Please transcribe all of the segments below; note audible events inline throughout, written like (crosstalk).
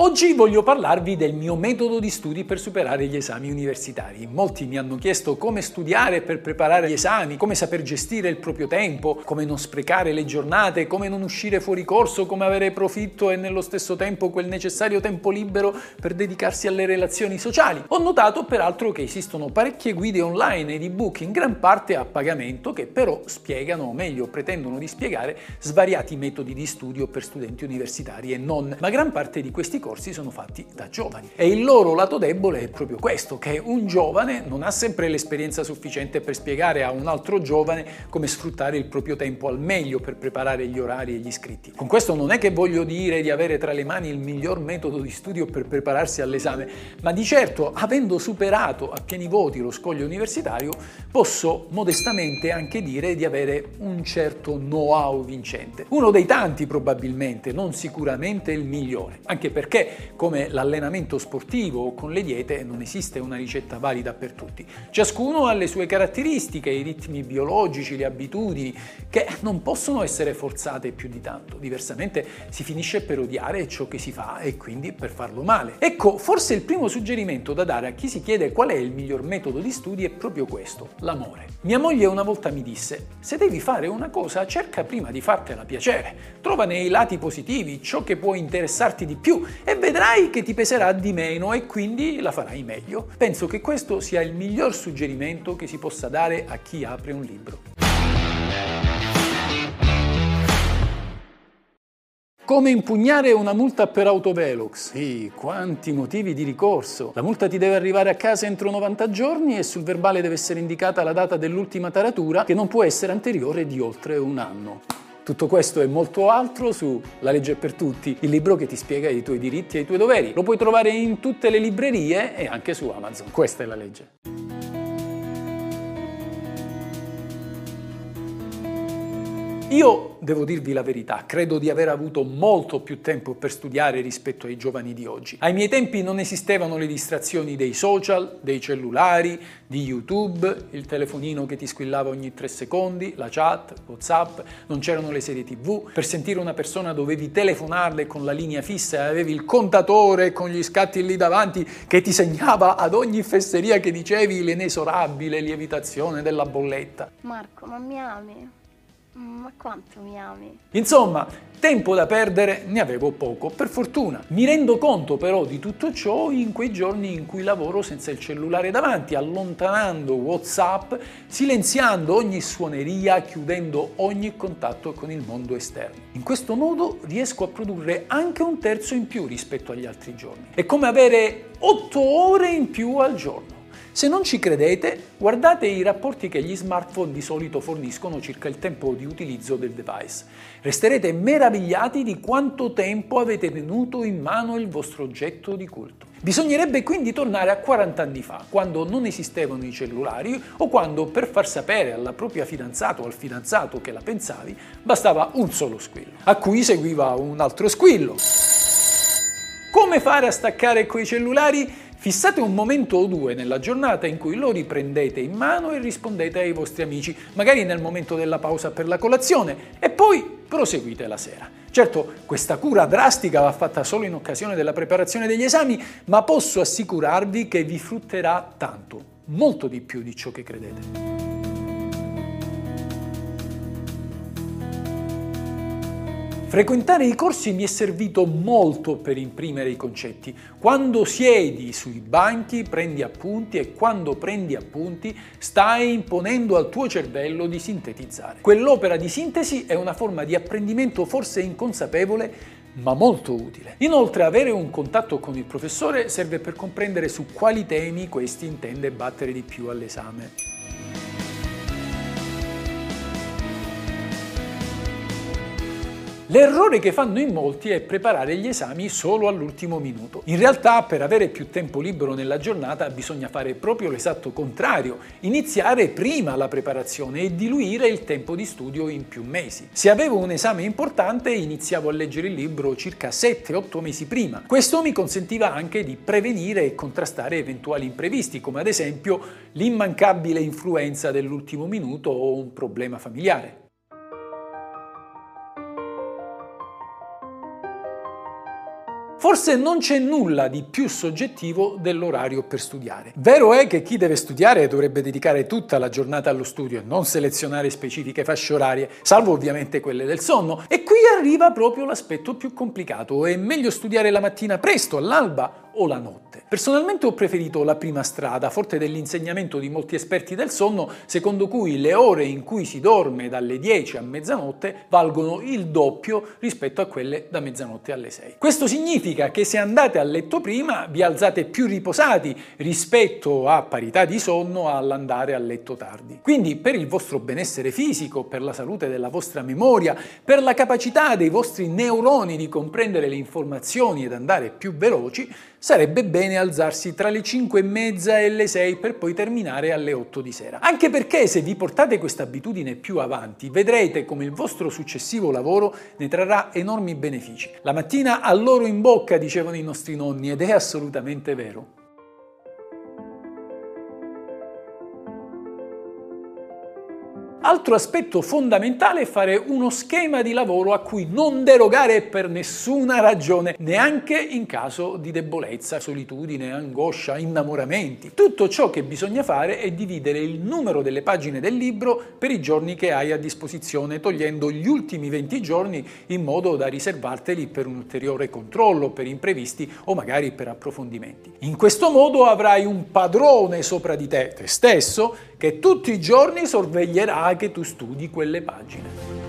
Oggi voglio parlarvi del mio metodo di studi per superare gli esami universitari. Molti mi hanno chiesto come studiare per preparare gli esami, come saper gestire il proprio tempo, come non sprecare le giornate, come non uscire fuori corso, come avere profitto e nello stesso tempo quel necessario tempo libero per dedicarsi alle relazioni sociali. Ho notato peraltro che esistono parecchie guide online ed ebook in gran parte a pagamento che però spiegano, o meglio pretendono di spiegare, svariati metodi di studio per studenti universitari e non, ma gran parte di questi corsi sono fatti da giovani. E il loro lato debole è proprio questo, che un giovane non ha sempre l'esperienza sufficiente per spiegare a un altro giovane come sfruttare il proprio tempo al meglio per preparare gli orari e gli iscritti. Con questo non è che voglio dire di avere tra le mani il miglior metodo di studio per prepararsi all'esame, ma di certo, avendo superato a pieni voti lo scoglio universitario, posso modestamente anche dire di avere un certo know-how vincente. Uno dei tanti probabilmente, non sicuramente il migliore, anche perché perché come l'allenamento sportivo o con le diete non esiste una ricetta valida per tutti. Ciascuno ha le sue caratteristiche, i ritmi biologici, le abitudini, che non possono essere forzate più di tanto, diversamente si finisce per odiare ciò che si fa e quindi per farlo male. Ecco, forse il primo suggerimento da dare a chi si chiede qual è il miglior metodo di studi è proprio questo, l'amore. Mia moglie una volta mi disse, se devi fare una cosa cerca prima di fartela piacere, trova nei lati positivi ciò che può interessarti di più e vedrai che ti peserà di meno e quindi la farai meglio. Penso che questo sia il miglior suggerimento che si possa dare a chi apre un libro. Come impugnare una multa per autovelox? Sì, quanti motivi di ricorso. La multa ti deve arrivare a casa entro 90 giorni e sul verbale deve essere indicata la data dell'ultima taratura che non può essere anteriore di oltre un anno. Tutto questo e molto altro su La legge per tutti, il libro che ti spiega i tuoi diritti e i tuoi doveri. Lo puoi trovare in tutte le librerie e anche su Amazon. Questa è la legge. Io devo dirvi la verità, credo di aver avuto molto più tempo per studiare rispetto ai giovani di oggi. Ai miei tempi non esistevano le distrazioni dei social, dei cellulari, di YouTube, il telefonino che ti squillava ogni tre secondi, la chat, WhatsApp, non c'erano le serie TV. Per sentire una persona dovevi telefonarle con la linea fissa e avevi il contatore con gli scatti lì davanti che ti segnava ad ogni fesseria che dicevi l'inesorabile lievitazione della bolletta. Marco, ma mi ami? Mm, ma quanto mi ami? Insomma, tempo da perdere ne avevo poco, per fortuna. Mi rendo conto però di tutto ciò in quei giorni in cui lavoro senza il cellulare davanti, allontanando WhatsApp, silenziando ogni suoneria, chiudendo ogni contatto con il mondo esterno. In questo modo riesco a produrre anche un terzo in più rispetto agli altri giorni. È come avere 8 ore in più al giorno. Se non ci credete, guardate i rapporti che gli smartphone di solito forniscono circa il tempo di utilizzo del device. Resterete meravigliati di quanto tempo avete tenuto in mano il vostro oggetto di culto. Bisognerebbe quindi tornare a 40 anni fa, quando non esistevano i cellulari o quando per far sapere alla propria fidanzata o al fidanzato che la pensavi bastava un solo squillo, a cui seguiva un altro squillo. Come fare a staccare quei cellulari? Fissate un momento o due nella giornata in cui lo riprendete in mano e rispondete ai vostri amici, magari nel momento della pausa per la colazione, e poi proseguite la sera. Certo, questa cura drastica va fatta solo in occasione della preparazione degli esami, ma posso assicurarvi che vi frutterà tanto, molto di più di ciò che credete. Frequentare i corsi mi è servito molto per imprimere i concetti. Quando siedi sui banchi prendi appunti e quando prendi appunti stai imponendo al tuo cervello di sintetizzare. Quell'opera di sintesi è una forma di apprendimento forse inconsapevole ma molto utile. Inoltre avere un contatto con il professore serve per comprendere su quali temi questi intende battere di più all'esame. L'errore che fanno in molti è preparare gli esami solo all'ultimo minuto. In realtà per avere più tempo libero nella giornata bisogna fare proprio l'esatto contrario, iniziare prima la preparazione e diluire il tempo di studio in più mesi. Se avevo un esame importante iniziavo a leggere il libro circa 7-8 mesi prima. Questo mi consentiva anche di prevenire e contrastare eventuali imprevisti, come ad esempio l'immancabile influenza dell'ultimo minuto o un problema familiare. Forse non c'è nulla di più soggettivo dell'orario per studiare. Vero è che chi deve studiare dovrebbe dedicare tutta la giornata allo studio e non selezionare specifiche fasce orarie, salvo ovviamente quelle del sonno. E qui arriva proprio l'aspetto più complicato. È meglio studiare la mattina presto, all'alba o la notte. Personalmente ho preferito la prima strada, forte dell'insegnamento di molti esperti del sonno, secondo cui le ore in cui si dorme dalle 10 a mezzanotte valgono il doppio rispetto a quelle da mezzanotte alle 6. Questo significa che se andate a letto prima vi alzate più riposati rispetto a parità di sonno all'andare a letto tardi. Quindi per il vostro benessere fisico, per la salute della vostra memoria, per la capacità dei vostri neuroni di comprendere le informazioni ed andare più veloci, sarebbe bene alzarsi tra le 5 e mezza e le 6 per poi terminare alle 8 di sera. Anche perché se vi portate questa abitudine più avanti, vedrete come il vostro successivo lavoro ne trarrà enormi benefici. La mattina all'oro in bocca, dicevano i nostri nonni, ed è assolutamente vero. Altro aspetto fondamentale è fare uno schema di lavoro a cui non derogare per nessuna ragione, neanche in caso di debolezza, solitudine, angoscia, innamoramenti. Tutto ciò che bisogna fare è dividere il numero delle pagine del libro per i giorni che hai a disposizione, togliendo gli ultimi 20 giorni in modo da riservarteli per un ulteriore controllo, per imprevisti o magari per approfondimenti. In questo modo avrai un padrone sopra di te, te stesso, che tutti i giorni sorveglierà che tu studi quelle pagine.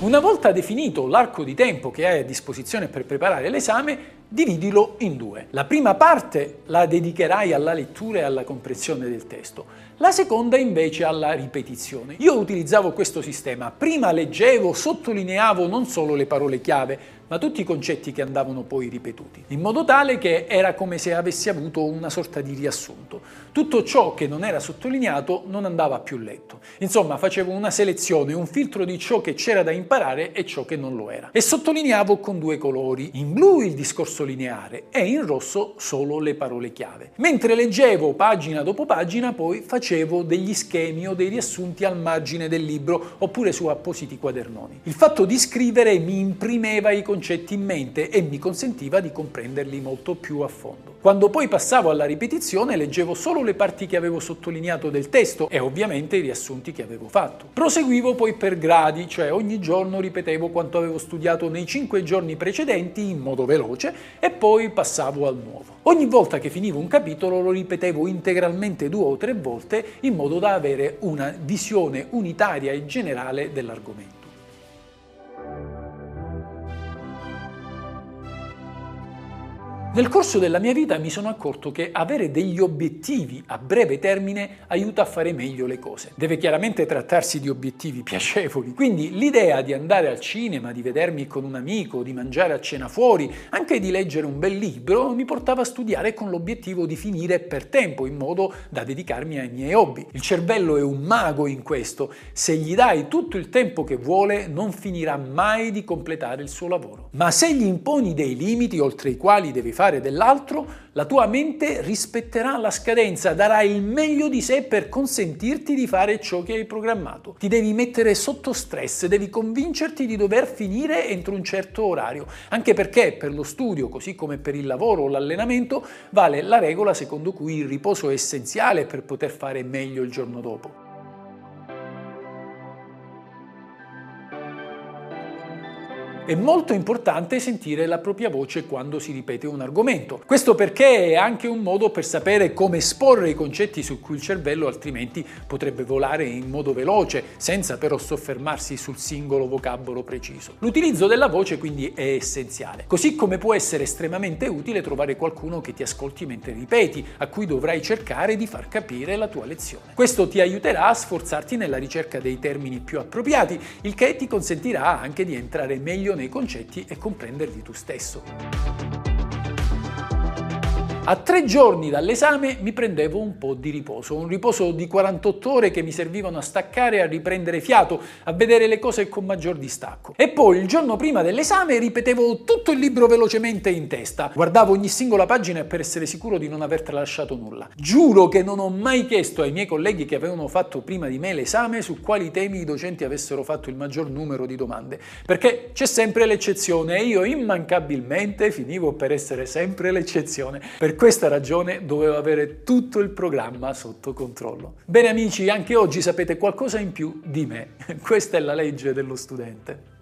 Una volta definito l'arco di tempo che hai a disposizione per preparare l'esame, dividilo in due. La prima parte la dedicherai alla lettura e alla comprensione del testo, la seconda invece alla ripetizione. Io utilizzavo questo sistema, prima leggevo, sottolineavo non solo le parole chiave, ma tutti i concetti che andavano poi ripetuti, in modo tale che era come se avessi avuto una sorta di riassunto. Tutto ciò che non era sottolineato non andava più letto. Insomma, facevo una selezione, un filtro di ciò che c'era da imparare e ciò che non lo era. E sottolineavo con due colori, in blu il discorso lineare e in rosso solo le parole chiave. Mentre leggevo pagina dopo pagina, poi facevo degli schemi o dei riassunti al margine del libro oppure su appositi quadernoni. Il fatto di scrivere mi imprimeva i concetti concetti in mente e mi consentiva di comprenderli molto più a fondo. Quando poi passavo alla ripetizione leggevo solo le parti che avevo sottolineato del testo e ovviamente i riassunti che avevo fatto. Proseguivo poi per gradi, cioè ogni giorno ripetevo quanto avevo studiato nei cinque giorni precedenti in modo veloce e poi passavo al nuovo. Ogni volta che finivo un capitolo lo ripetevo integralmente due o tre volte in modo da avere una visione unitaria e generale dell'argomento. Nel corso della mia vita mi sono accorto che avere degli obiettivi a breve termine aiuta a fare meglio le cose. Deve chiaramente trattarsi di obiettivi piacevoli, quindi l'idea di andare al cinema, di vedermi con un amico, di mangiare a cena fuori, anche di leggere un bel libro, mi portava a studiare con l'obiettivo di finire per tempo, in modo da dedicarmi ai miei hobby. Il cervello è un mago in questo, se gli dai tutto il tempo che vuole non finirà mai di completare il suo lavoro. Ma se gli imponi dei limiti oltre i quali devi fare fare dell'altro, la tua mente rispetterà la scadenza, darà il meglio di sé per consentirti di fare ciò che hai programmato. Ti devi mettere sotto stress, devi convincerti di dover finire entro un certo orario, anche perché per lo studio, così come per il lavoro o l'allenamento, vale la regola secondo cui il riposo è essenziale per poter fare meglio il giorno dopo. È molto importante sentire la propria voce quando si ripete un argomento. Questo perché è anche un modo per sapere come esporre i concetti su cui il cervello altrimenti potrebbe volare in modo veloce, senza però soffermarsi sul singolo vocabolo preciso. L'utilizzo della voce quindi è essenziale, così come può essere estremamente utile trovare qualcuno che ti ascolti mentre ripeti, a cui dovrai cercare di far capire la tua lezione. Questo ti aiuterà a sforzarti nella ricerca dei termini più appropriati, il che ti consentirà anche di entrare meglio nei concetti e comprenderli tu stesso. A tre giorni dall'esame mi prendevo un po' di riposo, un riposo di 48 ore che mi servivano a staccare a riprendere fiato, a vedere le cose con maggior distacco. E poi il giorno prima dell'esame ripetevo tutto il libro velocemente in testa, guardavo ogni singola pagina per essere sicuro di non aver tralasciato nulla. Giuro che non ho mai chiesto ai miei colleghi che avevano fatto prima di me l'esame su quali temi i docenti avessero fatto il maggior numero di domande, perché c'è sempre l'eccezione e io immancabilmente finivo per essere sempre l'eccezione. Per questa ragione dovevo avere tutto il programma sotto controllo. Bene amici, anche oggi sapete qualcosa in più di me. (laughs) Questa è la legge dello studente.